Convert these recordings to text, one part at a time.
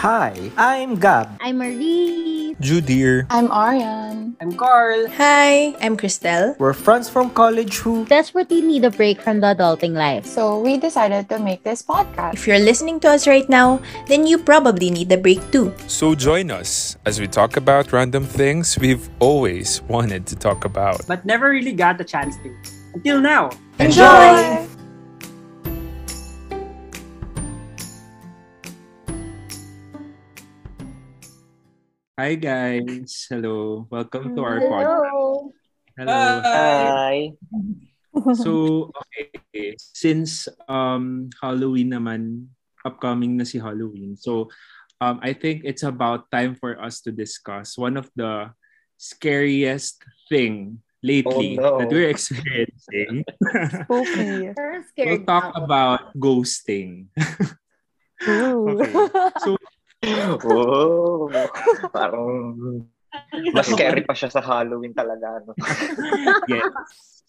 Hi, I'm Gab. I'm Marie. Judir. I'm Arian. I'm Carl. Hi, I'm Christelle. We're friends from college who desperately need a break from the adulting life. So we decided to make this podcast. If you're listening to us right now, then you probably need a break too. So join us as we talk about random things we've always wanted to talk about. But never really got the chance to. Until now. Enjoy! Hi guys. Hello. Welcome to our Hello. podcast. Hello. Hi. So, okay. Since um Halloween naman, upcoming na si Halloween. So, um I think it's about time for us to discuss one of the scariest thing lately Oh, no. that we're experiencing. Spooky. We'll talk about ghosting. Okay. So, Oh, parang mas scary pa siya sa Halloween talaga. No? yes.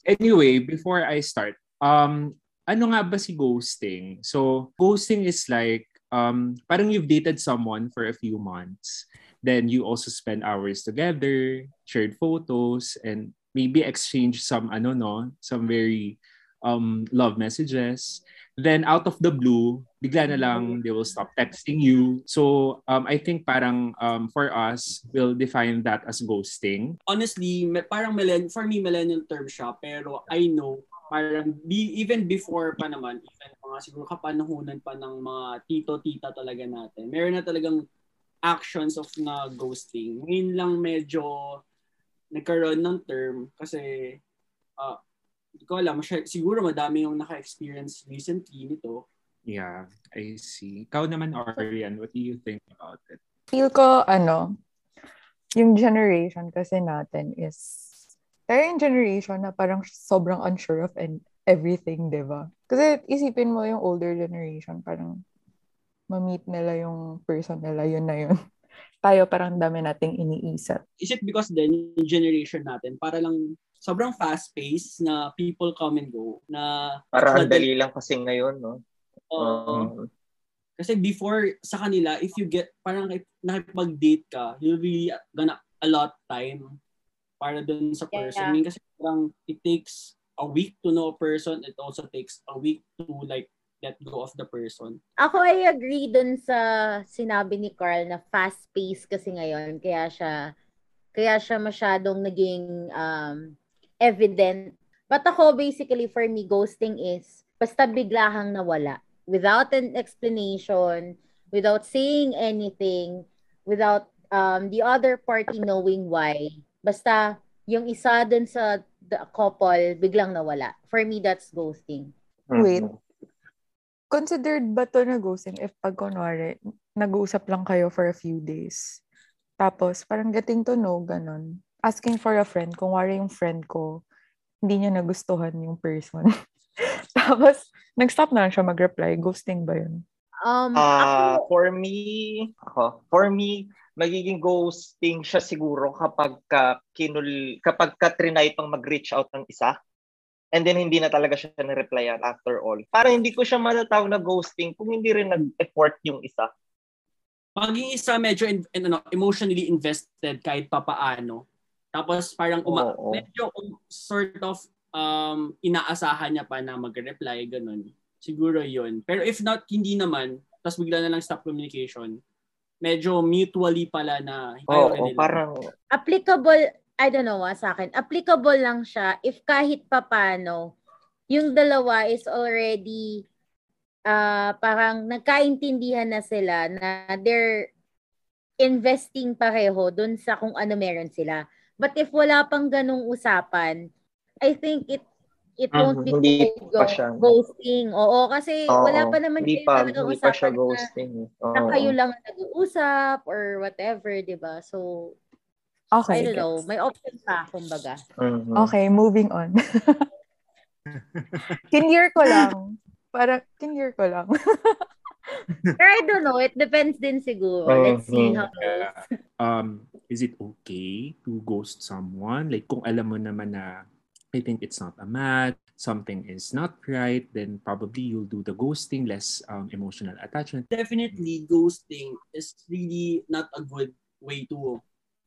Anyway, before I start, um, ano nga ba si ghosting? So, ghosting is like, um, parang you've dated someone for a few months. Then you also spend hours together, shared photos, and maybe exchange some, ano no, some very um, love messages. Then out of the blue, bigla na lang they will stop texting you. So um, I think parang um, for us, we'll define that as ghosting. Honestly, parang millennial, for me, millennial term siya. Pero I know, parang be, even before pa naman, even mga siguro kapanahunan pa ng mga tito-tita talaga natin, meron na talagang actions of na ghosting. Ngayon lang medyo nagkaroon ng term kasi ah hindi ko alam, masya- siguro madami yung naka-experience recently nito. Yeah, I see. Ikaw naman, Arian, what do you think about it? Feel ko, ano, yung generation kasi natin is, tayo yung generation na parang sobrang unsure of and everything, di ba? Kasi isipin mo yung older generation, parang ma-meet nila yung person nila, yun na yun. Tayo parang dami nating iniisip. Is it because then yung generation natin, para lang sobrang fast-paced na people come and go, na Parang ang madali- dali lang kasi ngayon, no? Oo. Um, Kasi before, sa kanila, if you get, parang nakip- nakipag-date ka, you'll really gonna allot time para dun sa person. Yeah. Ngayon Kasi parang it takes a week to know a person. It also takes a week to like let go of the person. Ako I agree dun sa sinabi ni Carl na fast-paced kasi ngayon. Kaya siya, kaya siya masyadong naging um, evident. But ako, basically, for me, ghosting is basta bigla kang nawala. Without an explanation, without saying anything, without um, the other party knowing why. Basta yung isa dun sa the couple, biglang nawala. For me, that's ghosting. Wait. mhm. Considered ba to na ghosting if pag kunwari, nag-uusap lang kayo for a few days? Tapos, parang getting to know, ganon. Asking for a friend, kung wari yung friend ko, hindi niya nagustuhan yung person. Tapos, nag-stop na lang siya mag-reply. Ghosting ba yun? Um, Ah, ako, for me, ako, for me, magiging ghosting siya siguro kapag ka kinul kapag ka trinay pang mag-reach out ng isa. And then hindi na talaga siya ni-replyan after all. Para hindi ko siya matatawag na ghosting kung hindi rin nag-effort yung isa. Pag yung isa medyo in, in- ano, emotionally invested kahit papaano. Tapos parang uma- Oo. medyo um, sort of um, inaasahan niya pa na mag-reply, ganun. Siguro yun. Pero if not, hindi naman, tapos bigla na lang stop communication, medyo mutually pala na Oo, nila. parang applicable, I don't know ah, sa akin, applicable lang siya if kahit papano, yung dalawa is already ah parang nagkaintindihan na sila na they're investing pareho dun sa kung ano meron sila. But if wala pang ganung usapan, I think it it won't be Mhm, hindi called pa go- siya. ghosting. Oo, kasi oo, wala pa naman hindi pa, hindi pa siya usapan na- ghosting. eh. Oo. na kayo lang ang nag-uusap or whatever, 'di ba? So, Okay. I don't know, may option pa kumbaga. Mhm. Okay, moving on. Kinyear ko lang. Parang, kinyear ko lang. Pero I don't know, it depends din siguro. Let's see Mhm. how it goes. um, is it okay to ghost someone? Like, kung alam mo naman na I think it's not a match, something is not right, then probably you'll do the ghosting, less um, emotional attachment. Definitely, ghosting is really not a good way to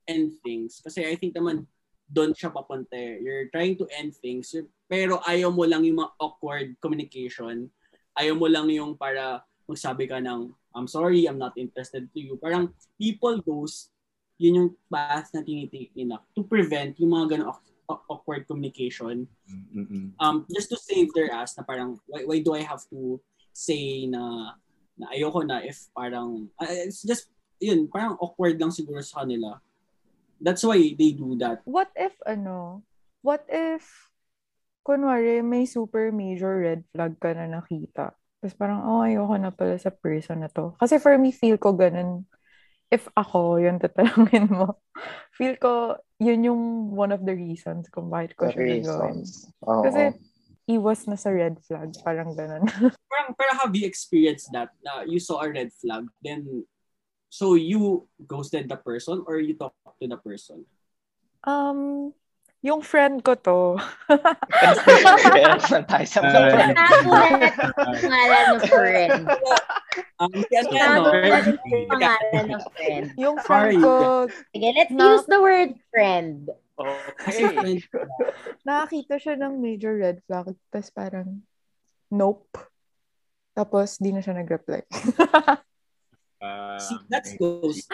end things. Kasi I think naman, doon siya papunta. eh. You're trying to end things, pero ayaw mo lang yung mga awkward communication. Ayaw mo lang yung para magsabi ka ng, I'm sorry, I'm not interested to you. Parang people ghost, yun yung path na tinitake nila to prevent yung mga ganong awk- awkward communication Mm-mm. um just to save their ass na parang why, why do I have to say na na ayoko na if parang uh, it's just yun parang awkward lang siguro sa kanila that's why they do that What if, ano, what if, kunwari, may super major red flag ka na nakita. Tapos parang, oh, ayoko na pala sa person na to. Kasi for me, feel ko ganun. If ako, yun tatalangin mo. Feel ko, yun yung one of the reasons kung bakit ko The siya gagawin. Oo. Kasi, iwas na sa red flag. Parang ganun. parang pero have you experienced that na you saw a red flag then so you ghosted the person or you talked to the person um, yung friend ko to. Pero saan tayo sa Ah, mga Nakulat yung pangalan ng friend. um yan yan no Nakulat yung pangalan ng friend. yung friend ko, Sige, let's Na- use the word friend. Okay. friend nakakita siya ng major red flag. Tapos parang, nope. Tapos, di na siya nag-reply. Ah, see, that's okay. ghost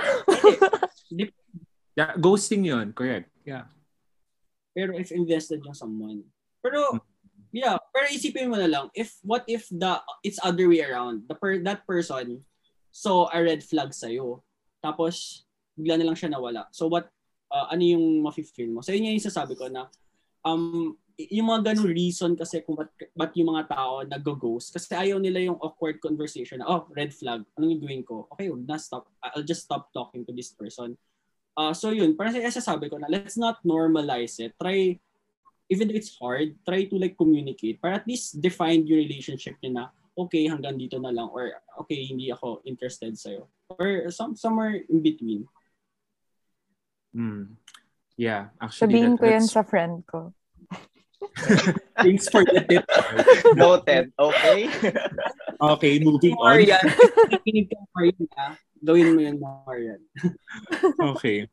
Yeah, ghosting yun, correct. Yeah. Pero if invested yung someone. Pero yeah pero isipin mo na lang if what if the it's other way around? The per, that person saw a red flag sa tapos bigla na lang siya nawala. So what uh, ano yung mafe-feel mo? So yun yung sasabi ko na um yung mga ganung reason kasi kung ba't, ba't yung mga tao nag-ghost kasi ayaw nila yung awkward conversation na oh red flag anong gagawin ko? Okay wag na stop I'll just stop talking to this person Uh, so yun, parang sa sasabi ko na let's not normalize it. Try, even though it's hard, try to like communicate. Para at least define your relationship nyo na, okay, hanggang dito na lang. Or, okay, hindi ako interested sa'yo. Or some, somewhere in between. Mm. Yeah, actually. Sabihin that- ko yan sa friend ko. Thanks for the tip. Noted. Okay? Okay, moving on. Marian, ka Marian ha. Gawin mo yun, Marian. okay.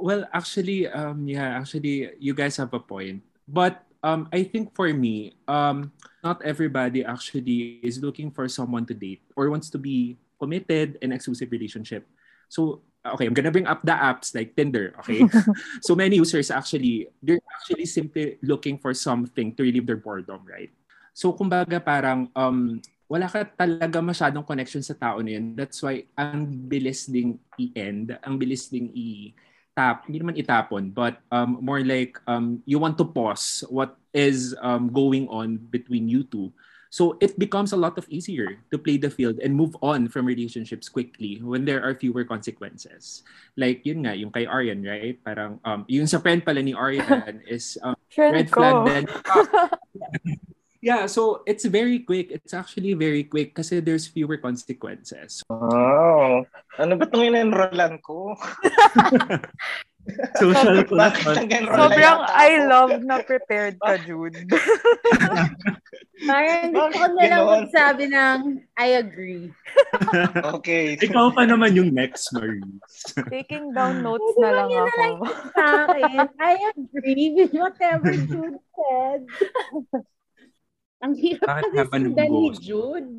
Well, actually, um, yeah, actually, you guys have a point. But um, I think for me, um, not everybody actually is looking for someone to date or wants to be committed in exclusive relationship. So, okay, I'm gonna bring up the apps like Tinder. Okay, so many users actually they're actually simply looking for something to relieve their boredom, right? So, kumbaga parang um, wala ka talaga masyadong connection sa tao na yun. That's why ang bilis ding i-end, ang bilis ding i tap, hindi naman itapon, but um, more like um, you want to pause what is um, going on between you two. So it becomes a lot of easier to play the field and move on from relationships quickly when there are fewer consequences. Like yun nga, yung kay Aryan, right? Parang um, yung sa friend pala ni Aryan is um, red flag then Yeah, so it's very quick. It's actually very quick kasi there's fewer consequences. Wow. Ano ba itong in-enrollan ko? Social enroll Sobrang I ako? love na prepared ka, Jude. Parang gusto ko na lang magsabi ng I agree. Okay. Ikaw pa naman yung next, Marie. Taking down notes na lang Yun na lang ako. Sa akin, I agree with whatever Jude said. Ang hirap Bakit kasi sundan ni? Jude.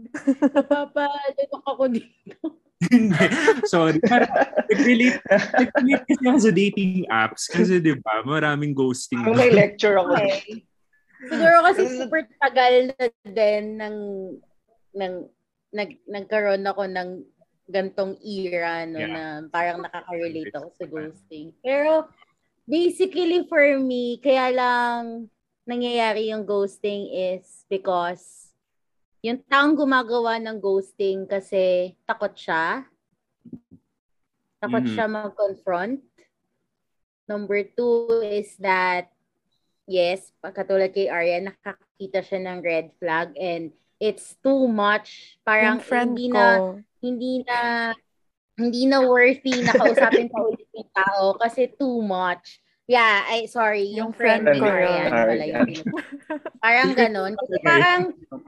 Napapalunok ako dito. Hindi. Sorry. Nag-relate, nag-relate kasi ako sa dating apps kasi di ba maraming ghosting. Ang may lecture ako. Okay. Siguro kasi super tagal na din ng, ng nag, nagkaroon ako ng gantong era no, Yeah. na parang nakaka-relate ako sa ghosting. Pero basically for me, kaya lang nangyayari yung ghosting is because yung taong gumagawa ng ghosting kasi takot siya. Takot Mhm. siya mag-confront. Number two is that, yes, katulad kay Arya, nakakita siya ng red flag and it's too much. Parang hindi ko, na, hindi na, hindi na worthy na kausapin pa ulit yung tao kasi too much. Yeah, I sorry, yung, Yung friend, friend ni ko Ariane yun. pala yung Parang ganun. Kasi parang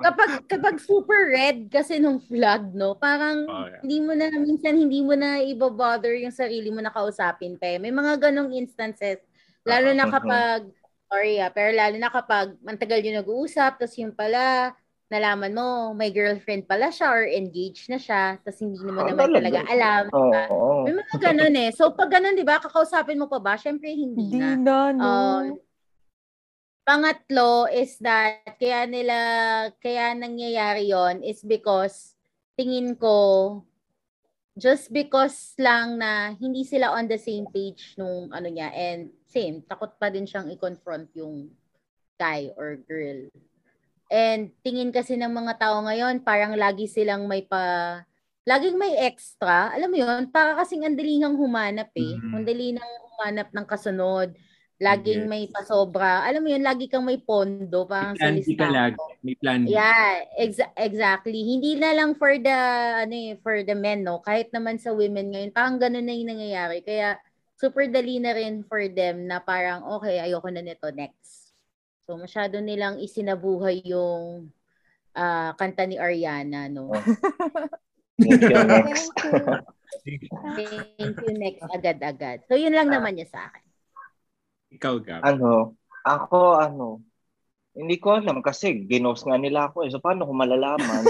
kapag kapag super red kasi nung vlog, no, parang Oh, yeah. hindi mo na minsan hindi mo na ibabother yung sarili mo na kausapin pa. eh. May mga ganong instances lalo na Mhm. kapag sorry ah, pero lalo na kapag mantagal yung nag-uusap tapos yung pala nalaman mo may girlfriend pala siya or engaged na siya tapos hindi mo Ah, naman talaga? talaga alam. Oo. diba? May mga ganun eh. So pag ganun, 'di ba, kakausapin mo pa ba? Syempre hindi Hindi na. na, no. Um, pangatlo is that kaya nila kaya nangyayari yon is because tingin ko just because lang na hindi sila on the same page nung ano niya and same takot pa din siyang i-confront yung guy or girl. And tingin kasi ng mga tao ngayon parang lagi silang may pa laging may extra. Alam mo yon para kasing ang dalingang humanap eh. Mhm. Ang dali nang humanap ng kasunod. Laging Yes. may pasobra. Alam mo yun, lagi kang may pondo. Parang sa Plan listahan lagi. May plan. Yeah, exa- exactly. Hindi na lang for the ano eh, for the men, no. Kahit naman sa women ngayon, parang ganun na 'yung nangyayari. Kaya super dali na rin for them na parang okay, ayoko na nito next. So masyado nilang isinabuhay yung ah, kanta ni Ariana, no. Thank you, next. Thank you next agad-agad. So yun lang naman niya sa akin. Ikaw, Gab. ano, ako, ano, hindi ko alam kasi ginos nga nila ako eh. So, paano ko malalaman?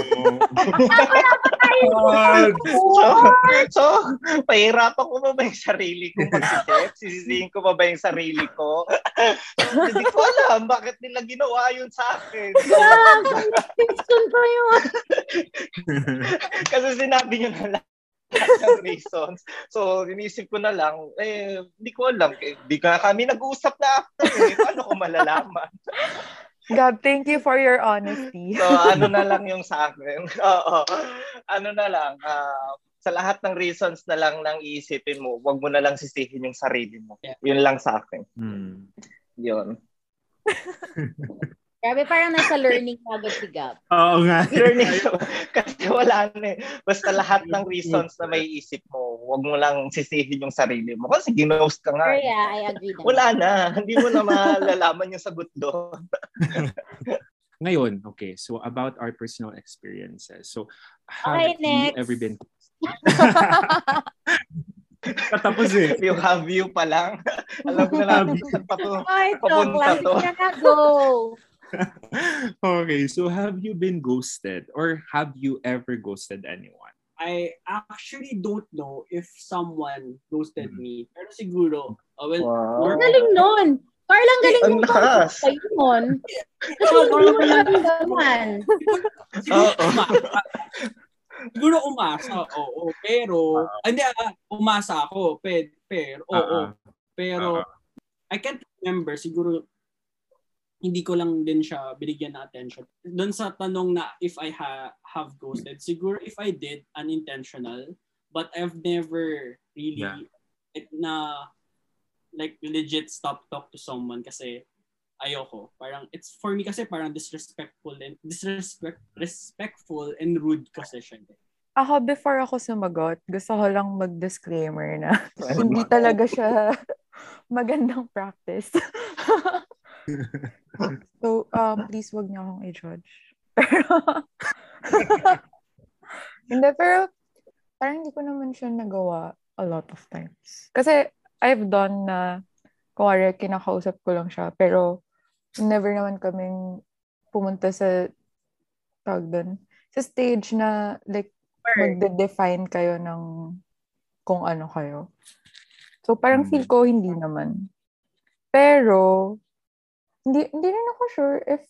so, so, pahirapan ko ba ba yung sarili ko mag-isip? Sisisihin ko ba ba yung sarili ko? So, hindi ko alam bakit nila ginawa yun sa akin. So, Pinson pa yun. kasi sinabi nyo na lang ng reasons. So, inisip ko na lang, eh, hindi ko alam. Eh, Di ka kami nag-uusap na after eh. Paano ko malalaman? Gab, thank you for your honesty. So, ano na lang yung sa akin. Oo. Ano na lang, ah, sa lahat ng reasons na lang nang iisipin mo, wag mo na lang sisihin yung sarili mo. Yeah. Yun lang sa akin. Hmm. Yun. Grabe, parang nasa learning agad si Gab. Oo nga. Learning kasi wala na eh. Basta lahat ng reasons na may isip mo, wag mo lang sisihin yung sarili mo. Kasi ginost ka nga. Pero eh. yeah, I agree naman. Wala na. Hindi mo na malalaman yung sagot doon. Ngayon, okay. So, about our personal experiences. So, have Okay, you next. ever been... Katapos eh. yung have you pa lang. Alam na lang saan pa to. Ay, ito, to. Kaya na go. okay, so have you been ghosted or have you ever ghosted anyone? I actually don't know if someone ghosted Mhm. me. Pero siguro, uh, well, Wow. Ang galing nun. Carl, ang galing Ang mo lakas. kayo nun. Kasi hindi mo naman. Oo. Siguro umasa, oo. Pero, hindi, ah, umasa ako. Pero, pero, oo. Ah, Pero, ah. I can't remember, siguro, hindi ko lang din siya binigyan ng attention. Doon sa tanong na if I ha- have ghosted, siguro if I did, unintentional, but I've never really Yeah. it, na like legit stop talk to someone kasi ayoko. Parang it's for me kasi parang disrespectful and disrespect respectful and rude kasi siya. Ako, before ako sumagot, gusto ko lang mag-disclaimer na hindi talaga siya magandang practice. so, um, please wag niyo akong i-judge. Pero, hindi, pero parang hindi ko naman siya nagawa a lot of times. Kasi I've done na, kuwari, kinakausap ko lang siya, pero never naman kaming pumunta sa tawag doon, sa stage na like magde-define kayo ng kung ano kayo. So, parang Mm. feel ko hindi naman. Pero, hindi, hindi rin ako sure if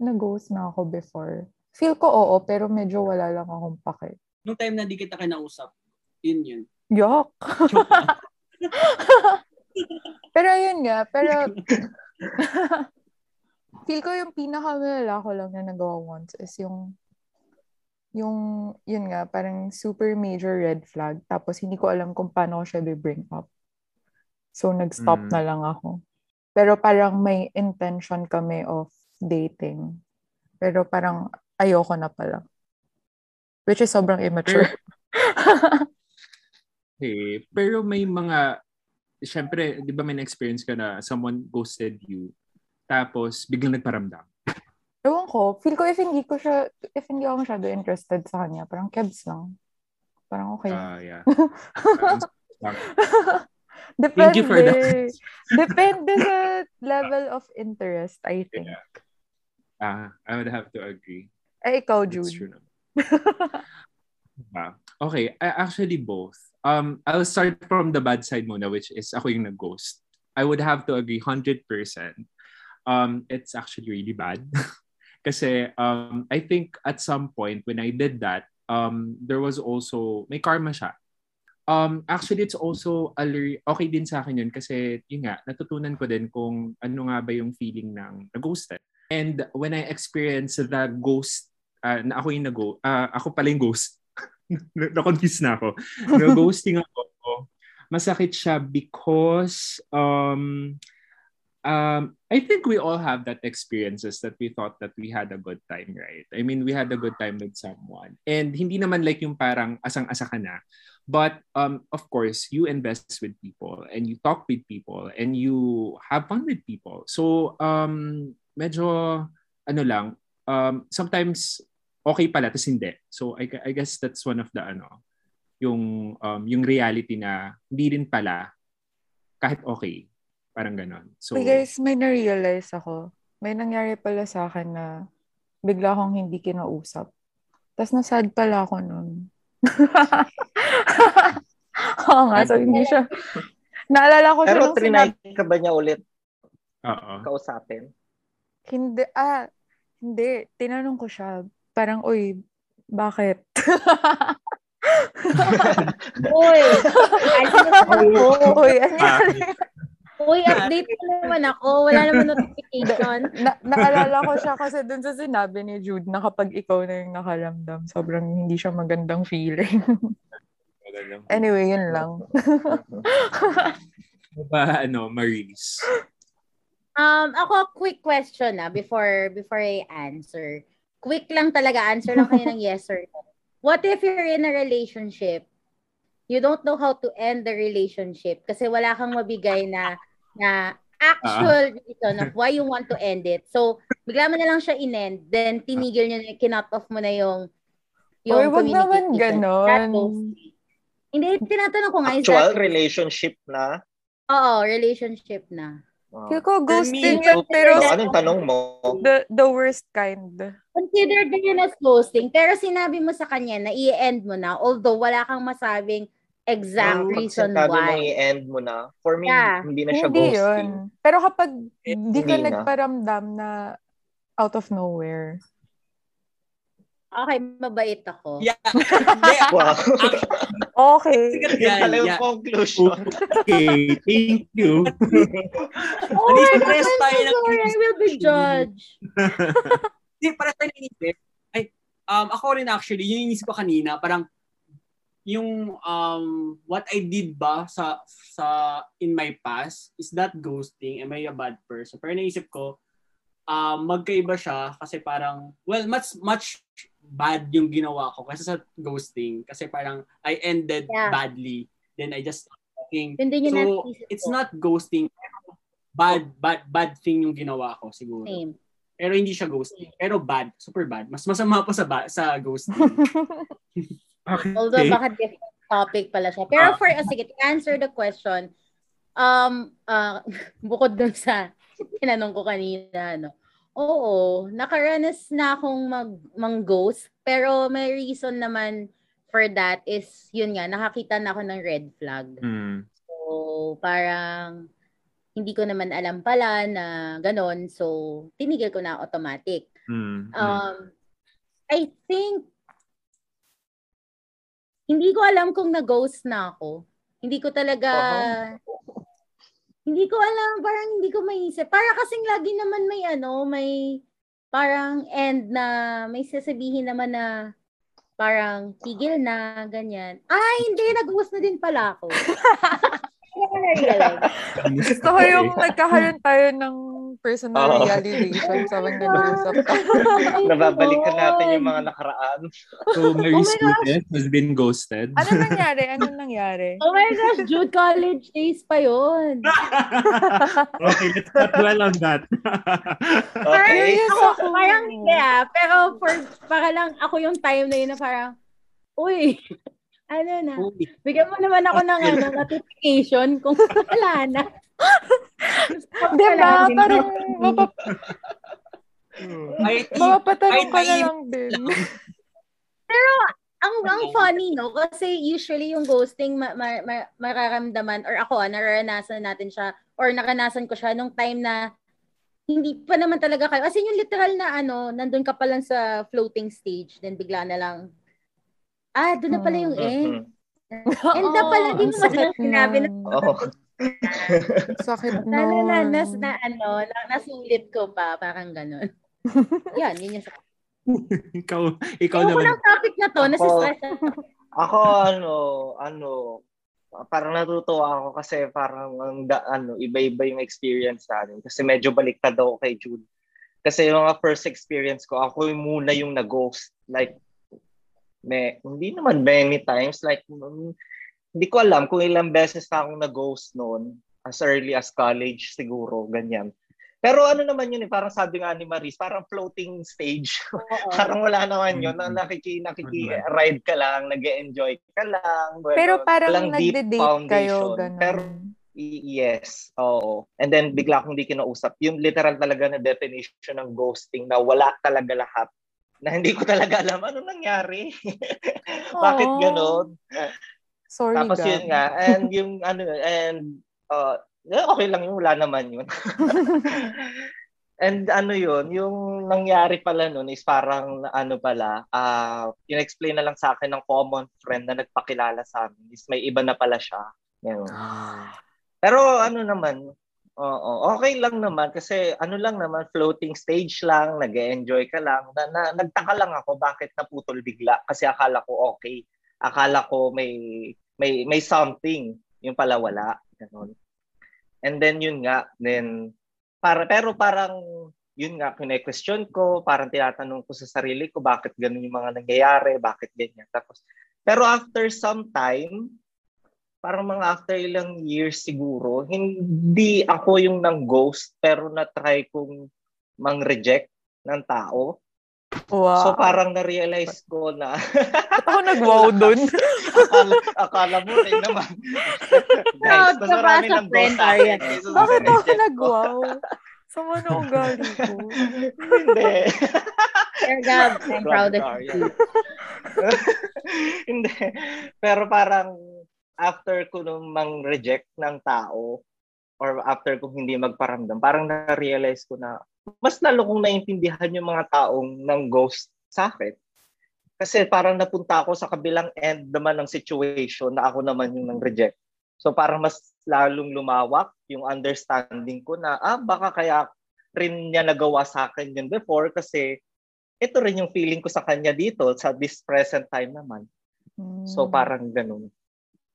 nag-ghost na ako before. Feel ko oo, pero medyo wala lang akong pake. Nung time na di kita kinausap, yun yun. Lang. pero yun nga, pero feel ko yung pinakamalala ko lang na nagawa once is yung yung, yun nga, parang super major red flag. Tapos, hindi ko alam kung paano ko siya bring up. So, nag-stop Mm. na lang ako. Pero parang may intention kami of dating. Pero parang ayoko na pala. Which is sobrang immature. Okay, pero may mga syempre, di ba may na-experience ka na someone ghosted you, tapos biglang nagparamdam. Ewan ko, feel ko if hindi ko siya, if hindi ako masyado interested sa kanya, parang kebs lang. Parang okay. Ah, yeah. Depende. Thank you for that. Depende sa level of interest, I think. Yeah. Ah, I would have to agree. Eh, ikaw, That's Jude. true naman. Ah, okay, I actually both. Um, I'll start from the bad side muna, which is ako yung nag-ghost. I would have to agree 100%. Um, it's actually really bad. Kasi um, I think at some point when I did that, um, there was also, may karma siya. Um, actually, it's also a lear- okay din sa akin yun kasi yun nga, natutunan ko din kung ano nga ba yung feeling ng nag-ghosted. And when I experienced the ghost, uh, na ako yung nag uh, ako pala yung ghost. Na-confuse na ako. Nag-ghosting ako. Masakit siya because um, um, I think we all have that experiences that we thought that we had a good time, right? I mean, we had a good time with someone. And hindi naman like yung parang asang-asa ka na. But um, of course, you invest with people and you talk with people and you have fun with people. So um, medyo ano lang, um, sometimes okay pala tapos hindi. So I, I guess that's one of the ano, yung um, yung reality na hindi rin pala kahit okay. Parang ganon. So Uy, guys, may na-realize ako. May nangyari pala sa akin na bigla akong hindi kinausap. Tapos nasad pala ako nun. Oo nga, so hindi siya. Naalala ko siya Pero nung trinay sinabi. ka ba niya ulit Oo. kausapin? Hindi, ah, hindi. Tinanong ko siya. Parang, uy, bakit? Uy, uy, anyari? Uy, update mo naman ako. Wala naman notification. na, naalala ko siya kasi dun sa sinabi ni Jude na kapag ikaw na yung nakaramdam, sobrang hindi siya magandang feeling. anyway, yun lang. ba ano, Maris? Um, ako, quick question na before before I answer. Quick lang talaga, answer lang kayo ng yes or no. What if you're in a relationship, you don't know how to end the relationship kasi wala kang mabigay na na actual reason of why you want to end it. So, bigla mo na lang siya in-end, then tinigil nyo na, kinot off mo na yung yung Uy, wag naman communication. ganon. Hindi, tinatanong ko nga, is Actual that, relationship na? oo, relationship na. Oh. Feel ko ghosting me, yun, pero So, anong tanong mo? the, the worst kind. Considered din yun as ghosting, pero sinabi mo sa kanya na i-end mo na, although wala kang masabing exact Ang reason why. mong i-end mo na, for me, Yeah. hindi na siya Hindi ghosting. yun. Pero kapag di ka Hindi na. nagparamdam na out of nowhere. Okay, mabait ako. Yeah. Hindi, Wow. Okay. yan. pala yung Yeah. conclusion. Okay, thank you. Oh my God, I'm ng sorry, I will be judged. Hindi, parang tayo naisip. Ay, um, ako rin actually, yung inisip ko kanina, parang yung um, what I did ba sa sa in my past, is that ghosting? Am I a bad person? Pero naisip ko, um, magkaiba siya kasi parang, well, much, much bad yung ginawa ko kasi sa ghosting. Kasi parang I ended Yeah. badly. Then I just stopped talking. So, it's ko. not ghosting. Bad, bad, bad thing yung ginawa ko siguro. Same. Pero hindi siya ghosting. Pero bad, super bad. Mas masama po sa ba- sa ghosting. Okay. Although baka different topic pala siya. Pero Ah. for, uh, sige, to answer the question, um, uh, bukod dun sa tinanong ko kanina, ano, oo, nakaranas na akong mag, mang-ghost, pero may reason naman for that is, yun nga, nakakita na ako ng red flag. Hmm. So, parang, hindi ko naman alam pala na ganon. So, tinigil ko na automatic. Hmm. Um, I think, hindi ko alam kung na-ghost na ako. Hindi ko talaga, hindi ko alam, parang hindi ko maisip. Para kasing lagi naman may ano, may parang end na, may sasabihin naman na parang tigil na, ganyan. Ay, hindi, nag-ghost na din pala ako. Gusto ko yung nagkakaroon tayo ng personal Oo. realization sa mga nag-uusap ka. Nababalikan natin yung mga nakaraan. So, Oh my gosh. Student has been ghosted. Ano nangyari? Ano nangyari? Oh my gosh, Jude, college days pa yun. okay, let's not dwell on that. Okay. Curious Ako, ako. parang hindi ah. Pero for, para lang ako yung time na yun na parang, uy, ano na, bigyan mo naman ako ng ano, notification kung wala na. Diba? Parang mapap- I think, mapapatanong ka na lang din. ang ang funny no kasi usually yung ghosting ma- ma- ma- mararamdaman or ako ah, nararanasan natin siya or nakanasan ko siya nung time na hindi pa naman talaga kayo. As in, yung literal na ano, nandun ka pa lang sa floating stage, then bigla na lang, ah, doon na pala yung end. Mhm. End na pala, di ang mo sakit sinabi na. Oo. Sakit na, na, na, nas, na, ano, na, nasulit ko pa, parang ganun. Yan, yun yung sa ikaw, ikaw Yung naman. unang topic na to, nasistress ako. Ako ano, ano, parang natutuwa ako kasi parang ang da, ano, iba-iba yung experience natin. Kasi medyo baliktad ako kay Jude. Kasi yung mga first experience ko, ako yung muna yung nag-ghost. Like, may, hindi naman many times. Like, mm, hindi ko alam kung ilang beses na akong nag-ghost noon. As early as college siguro, ganyan. Pero ano naman yun eh, parang sabi nga ni Maris, parang floating stage. Oo. parang wala naman yun. Mhm. Na nakiki, nakiki-ride ka lang, nag enjoy ka lang. Well, Pero parang deep nagde-date foundation. kayo, ganun. Pero Yes, oo. And then bigla akong hindi kinausap. Yung literal talaga na definition ng ghosting na wala talaga lahat. Na hindi ko talaga alam ano nangyari. Bakit ganon? Sorry, Tapos Gab. yun nga. And yung ano, and uh, okay lang yun. Wala naman yun. and ano yun, yung nangyari pala nun is parang ano pala, uh, in-explain na lang sa akin ng common friend na nagpakilala sa amin is may iba na pala siya. Yan. Pero ano naman, oo, okay lang naman kasi ano lang naman, floating stage lang, nag enjoy ka lang. Na, na, nagtaka lang ako bakit naputol bigla kasi akala ko okay. Akala ko may may may something, yung pala wala. Ganun. And then yun nga, then para pero parang yun nga kine-question ko, parang tinatanong ko sa sarili ko bakit ganun yung mga nangyayari, bakit ganyan. Tapos pero after some time, parang mga after ilang years siguro, hindi ako yung nang ghost pero na-try kong mang-reject ng tao. Wow. So parang na-realize ko na Ba't ako nag-wow dun? akala, akala mo rin naman. Guys, mas marami sa nang friend, ghost sa akin. Sa Bakit ako nag-wow? Sama na ugali ko. Hindi. Sir Gab, I'm proud of you. Hindi. Pero parang after ko nung mang-reject ng tao or after kong hindi magparamdam, parang na-realize ko na mas lalo kong naintindihan yung mga taong ng ghost sa akin. Kasi parang napunta ako sa kabilang end naman ng situation na ako naman yung nang-reject. So parang mas lalong lumawak yung understanding ko na ah baka kaya rin niya nagawa sa akin yun before kasi ito rin yung feeling ko sa kanya dito sa this present time naman. So Hmm. parang ganun.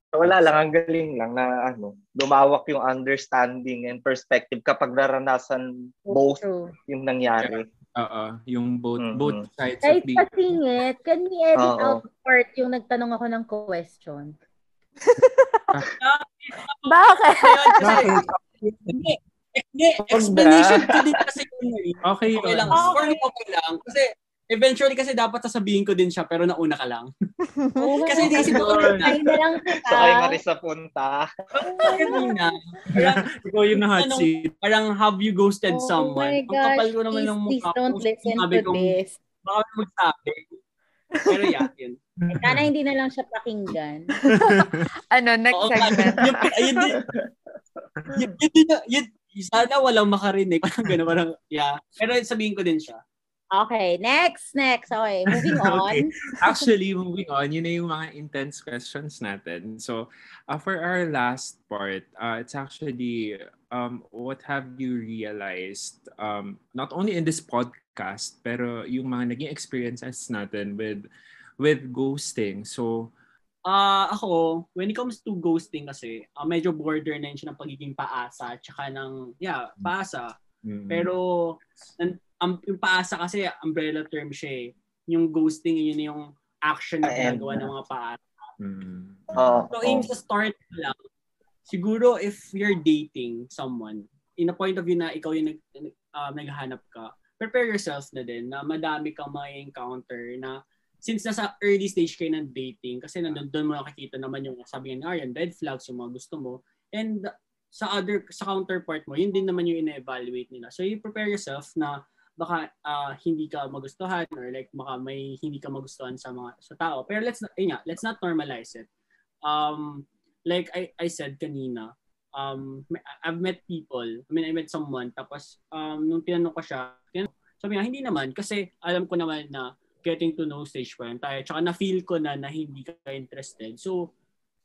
So, wala lang, ang galing lang na ano, lumawak yung understanding and perspective kapag naranasan both True. yung nangyari. Oo, yung both Mhm. both sides Guys, of the pasingit, can we edit Oo. out part yung nagtanong ako ng question? Bakit? Bakit? hindi, hindi, explanation ko din kasi yun eh. Okay, Okay lang. Okay. For me, okay lang. Kasi, eventually kasi dapat sasabihin ko din siya, pero nauna ka lang. Kasi hindi si Lord. Ayun na lang kita. So kay Marisa punta. Kanina, Ikaw yung na hot seat. parang have you ghosted Oh someone? my Ang kapal gosh, ko naman please, ng please mukha ko. don't listen Sabi to kong, this. Baka magsabi. Pero yeah, yun. Sana hindi na lang siya pakinggan. Ano, next Oo, segment. yun, yun, din, yun, yun, din, yun, sana walang makarinig. Parang gano'n, parang, yeah. Pero sabihin ko din siya. Okay, next, next. Okay, moving on. Okay. Actually, moving on, yun na yung mga intense questions natin. So, uh, for our last part, uh, it's actually, um, what have you realized, um, not only in this podcast, pero yung mga naging experiences natin with with ghosting. So, Ah, ako, when it comes to ghosting kasi, ah, medyo borderline siya ng pagiging paasa, tsaka ng, yeah, paasa. Mm. Pero, an, um, yung paasa kasi, umbrella term siya eh. Yung ghosting, yun yung action na Ayan. ginagawa ng mga paasa. Mm. Oo. So, aim sa start lang, siguro if you're dating someone, in a point of view na ikaw yung nag, uh, naghahanap ka, prepare yourself na din na madami kang mga encounter na since nasa early stage kayo ng dating, kasi nandun doon mo nakikita naman yung sabi nga ni Arian, red flags, yung mga gusto mo, and sa other, sa counterpart mo, yun din naman yung ine-evaluate nila. So, you prepare yourself na baka ah, hindi ka magustuhan or like baka may hindi ka magustuhan sa mga sa tao. Pero let's not, nga, let's not normalize it. Um, like I, I said kanina, um, I've met people, I mean, I met someone, tapos um, nung tinanong ko siya, sabi niya, hindi naman, kasi alam ko naman na getting to know stage pa yun tayo. Tsaka na-feel ko na na hindi ka interested. So,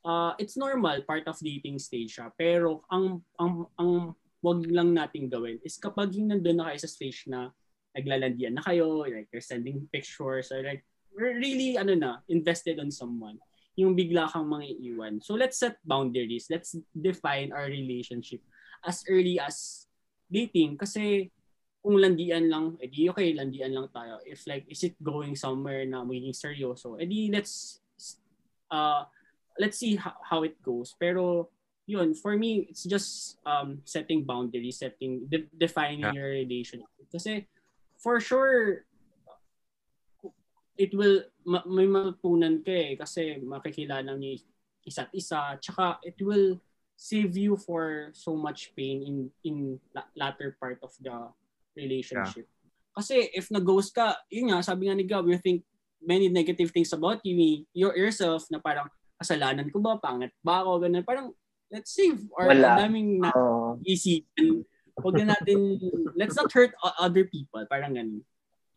uh, it's normal, part of dating stage siya. Pero, ang, ang, ang wag lang nating gawin is kapag yung nandun na kayo sa stage na naglalandian na kayo, like you're sending pictures, or like, we're really, ano na, invested on someone yung bigla kang mga iwan. So let's set boundaries. Let's define our relationship as early as dating. Kasi kung landian lang, edi okay, landian lang tayo. If like, is it going somewhere na magiging seryoso, edi let's, uh, let's see how, how it goes. Pero, yun, for me, it's just um, setting boundaries, setting, de- defining Yeah. your relationship. Kasi, for sure, it will, ma- may matutunan ka eh, kasi makikilala niyo isa't isa, tsaka it will save you for so much pain in in la- latter part of the relationship. Kasi if nag-ghost ka, yun nga, sabi nga ni Gab, you think many negative things about you, your, yourself, na parang, kasalanan ko ba, pangat ba ako, ganun. Parang, let's save, or Wala. ang daming na Oo. isipin. Huwag na natin, let's not hurt other people. Parang ganun.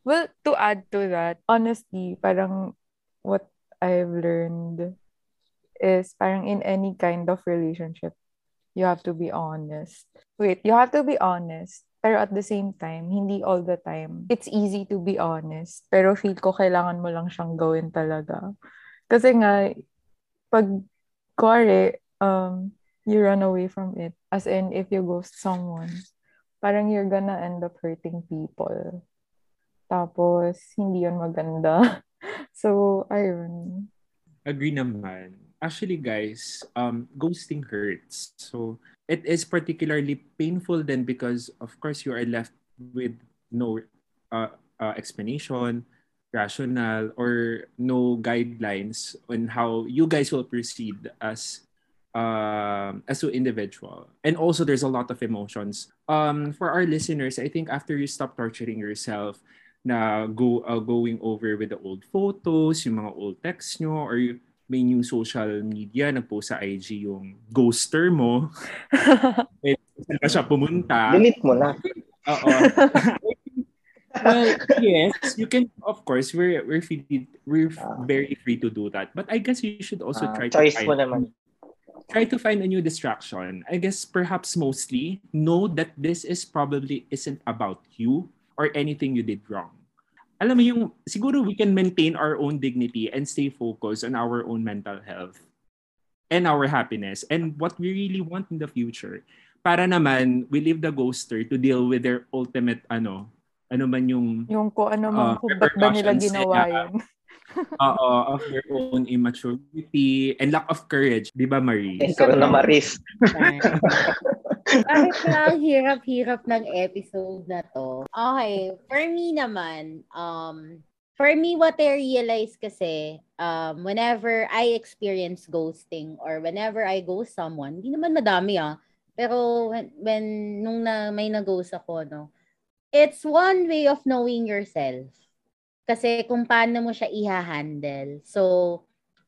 Well, to add to that, honestly, parang what I've learned is parang in any kind of relationship, you have to be honest. Wait, you have to be honest. Pero at the same time, hindi all the time. It's easy to be honest. Pero feel ko kailangan mo lang siyang gawin talaga. Kasi nga, pag, kuwari, um, you run away from it. As in, if you ghost someone, parang you're gonna end up hurting people. Tapos, hindi yun maganda. so, ayun. Agree naman. Actually, guys, um, ghosting hurts. So, it is particularly painful then because, of course, you are left with no uh, uh, explanation, rational, or no guidelines on how you guys will proceed as um, as an individual. And also, there's a lot of emotions. Um, for our listeners, I think after you stop torturing yourself, na go uh, going over with the old photos, yung mga old texts nyo, or y- may new social media, nag-post sa IG yung ghoster mo, saan ka siya pumunta. Delete mo na. Oo. well, yes, you can, of course, we're, we're, free, we're very free to do that. But I guess you should also Ah, try to find, mo naman. try to find a new distraction. I guess perhaps mostly know that this is probably isn't about you or anything you did wrong. Alam mo yung, siguro we can maintain our own dignity and stay focused on our own mental health and our happiness and what we really want in the future. Para naman, we leave the ghoster to deal with their ultimate, ano, ano man yung Yung kung ano mang Uh, kung ba't ba nila ginawa nila. yun. oo, of their own immaturity and lack of courage. Di ba, Marie? Ikaw na Maris. Bakit nga ang hirap-hirap ng episode na to? Okay, for me naman, um, for me, what I realize kasi, um, whenever I experience ghosting or whenever I ghost someone, hindi naman madami ah, pero when, when nung na, may nag-ghost ako, no, it's one way of knowing yourself. Kasi kung paano mo siya i-handle. So,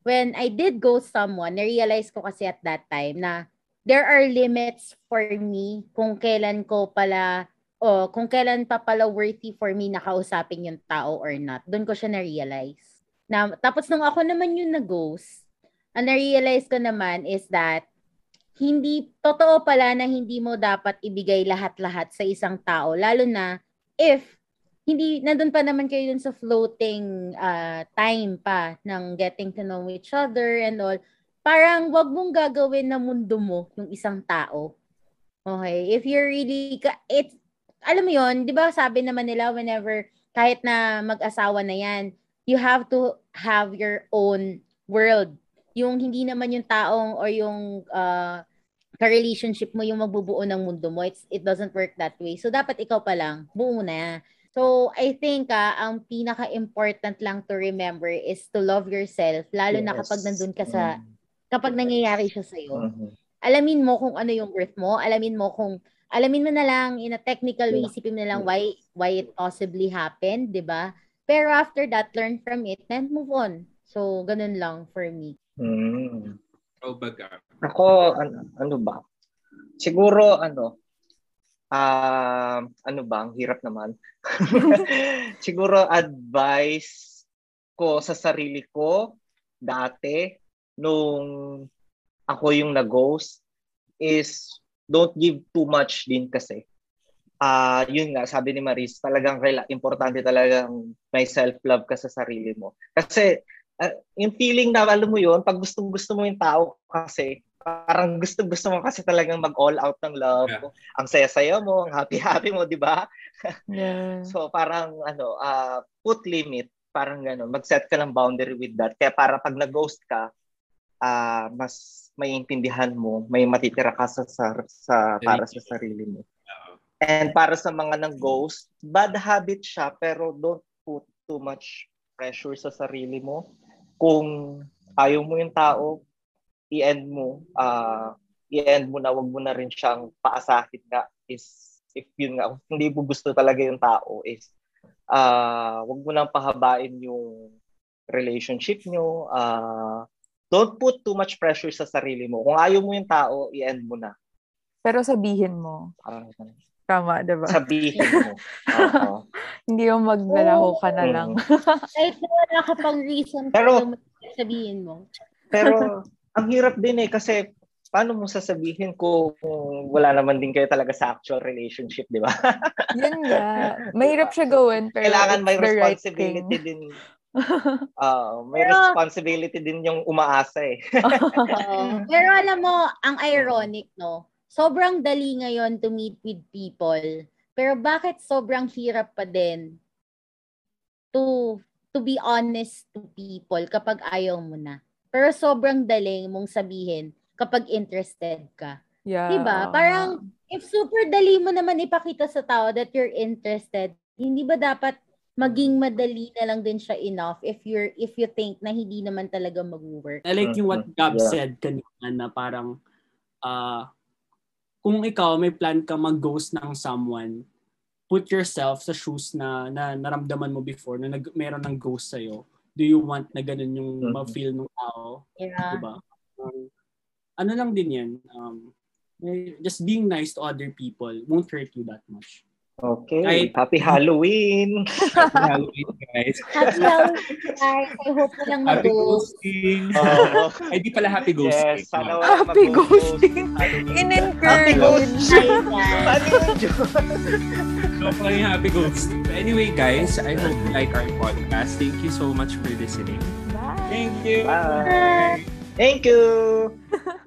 when I did ghost someone, na-realize ko kasi at that time na there are limits for me kung kailan ko pala o kung kailan pa pala worthy for me na kausapin yung tao or not. Doon ko siya na-realize. Na, tapos nung ako naman yung nag-ghost, ang na-realize ko naman is that hindi, totoo pala na hindi mo dapat ibigay lahat-lahat sa isang tao. Lalo na if hindi, nandun pa naman kayo dun sa floating uh, time pa ng getting to know each other and all parang wag mong gagawin na mundo mo yung isang tao. Okay? If you're really, it's, alam mo yon di ba sabi naman nila whenever, kahit na mag-asawa na yan, you have to have your own world. Yung hindi naman yung taong or yung uh, ka-relationship mo yung magbubuo ng mundo mo. It's, it doesn't work that way. So, dapat ikaw pa lang, buo na. So, I think ah, ang pinaka-important lang to remember is to love yourself, lalo na kapag Yes. nandun ka sa, Mm. kapag nangyayari siya sa'yo. Mhm. Alamin mo kung ano yung worth mo, alamin mo kung, alamin mo na lang, in a technical way, isipin mo na lang why, why it possibly happened, di ba? Pero after that, learn from it and move on. So, ganun lang for me. Mm. Ikaw ba, Gab? Ako, ano, ano ba? Siguro, ano, ah ano ba? Ang hirap naman. Siguro, advice ko sa sarili ko dati nung ako yung nag-ghost is don't give too much din kasi. Ah, yun nga sabi ni Maris, talagang kaila- importante talagang may self-love ka sa sarili mo. Kasi ah, yung feeling na alam mo yun, pag gustong-gusto mo yung tao kasi parang gusto-gusto mo kasi talagang mag-all out ng love. Yeah. Ang saya-saya mo, ang happy-happy mo, di ba? Yeah. So parang ano, ah put limit, parang gano'n. Mag-set ka ng boundary with that. Kaya para pag nag-ghost ka, ah mas maiintindihan mo, may matitira ka sa, sa, sa para sa sarili mo. And para sa mga nang ghost, bad habit siya pero don't put too much pressure sa sarili mo. Kung ayaw mo yung tao, i-end mo. ah i-end mo na, wag mo na rin siyang paasahin nga is if yun nga, kung hindi mo gusto talaga yung tao is ah wag mo nang pahabain yung relationship nyo. ah don't put too much pressure sa sarili mo. Kung ayaw mo yung tao, i-end mo na. Pero sabihin mo. Parang Tama, di ba? sabihin mo. Oo. Hindi yung maglalaho ka na lang. Kahit na wala ka pang reason Pero- para sabihin mo. Pero ang hirap din eh kasi paano mo sasabihin kung wala naman din kayo talaga sa actual relationship, di ba? Yun nga. Mahirap siya gawin, pero Kailangan may right responsibility thing. din. Ah, may Pero- responsibility din yung umaasa eh. Pero alam mo, ang ironic, no? Sobrang dali ngayon to meet with people. Pero bakit sobrang hirap pa din to to be honest to people kapag ayaw mo na? Pero sobrang daling mong sabihin kapag interested ka. yeah. Diba? Parang, if super dali mo naman ipakita sa tao that you're interested, hindi ba dapat maging madali na lang din siya enough if you're if you think na hindi naman talaga mag-work? I like yung what Mhm. Gab Yeah. said kanina na parang ah kung ikaw may plan ka mag-ghost ng someone, put yourself sa shoes na, na naramdaman mo before na nag, meron ng ghost sa'yo. Do you want na ganun yung Mhm. ma-feel ng tao? Yeah. Diba? Um, ano lang din yan. Um, just being nice to other people won't hurt you that much. Okay. Kahit- Happy Halloween! Happy Halloween, guys. Happy Halloween, guys. I hope mo lang Happy mag-go. ghosting. Oo. Ay, di pala happy ghosting. yes, sana wala Happy mag-ghost. ghosting. Halloween. Happy In-encourage. ghosting! Ayan. Paano yun, Diyos? Joke lang yung happy ghosting. Anyway, guys, I hope you like our podcast. Thank you so much for listening. Bye. Thank you. Bye. Thank you!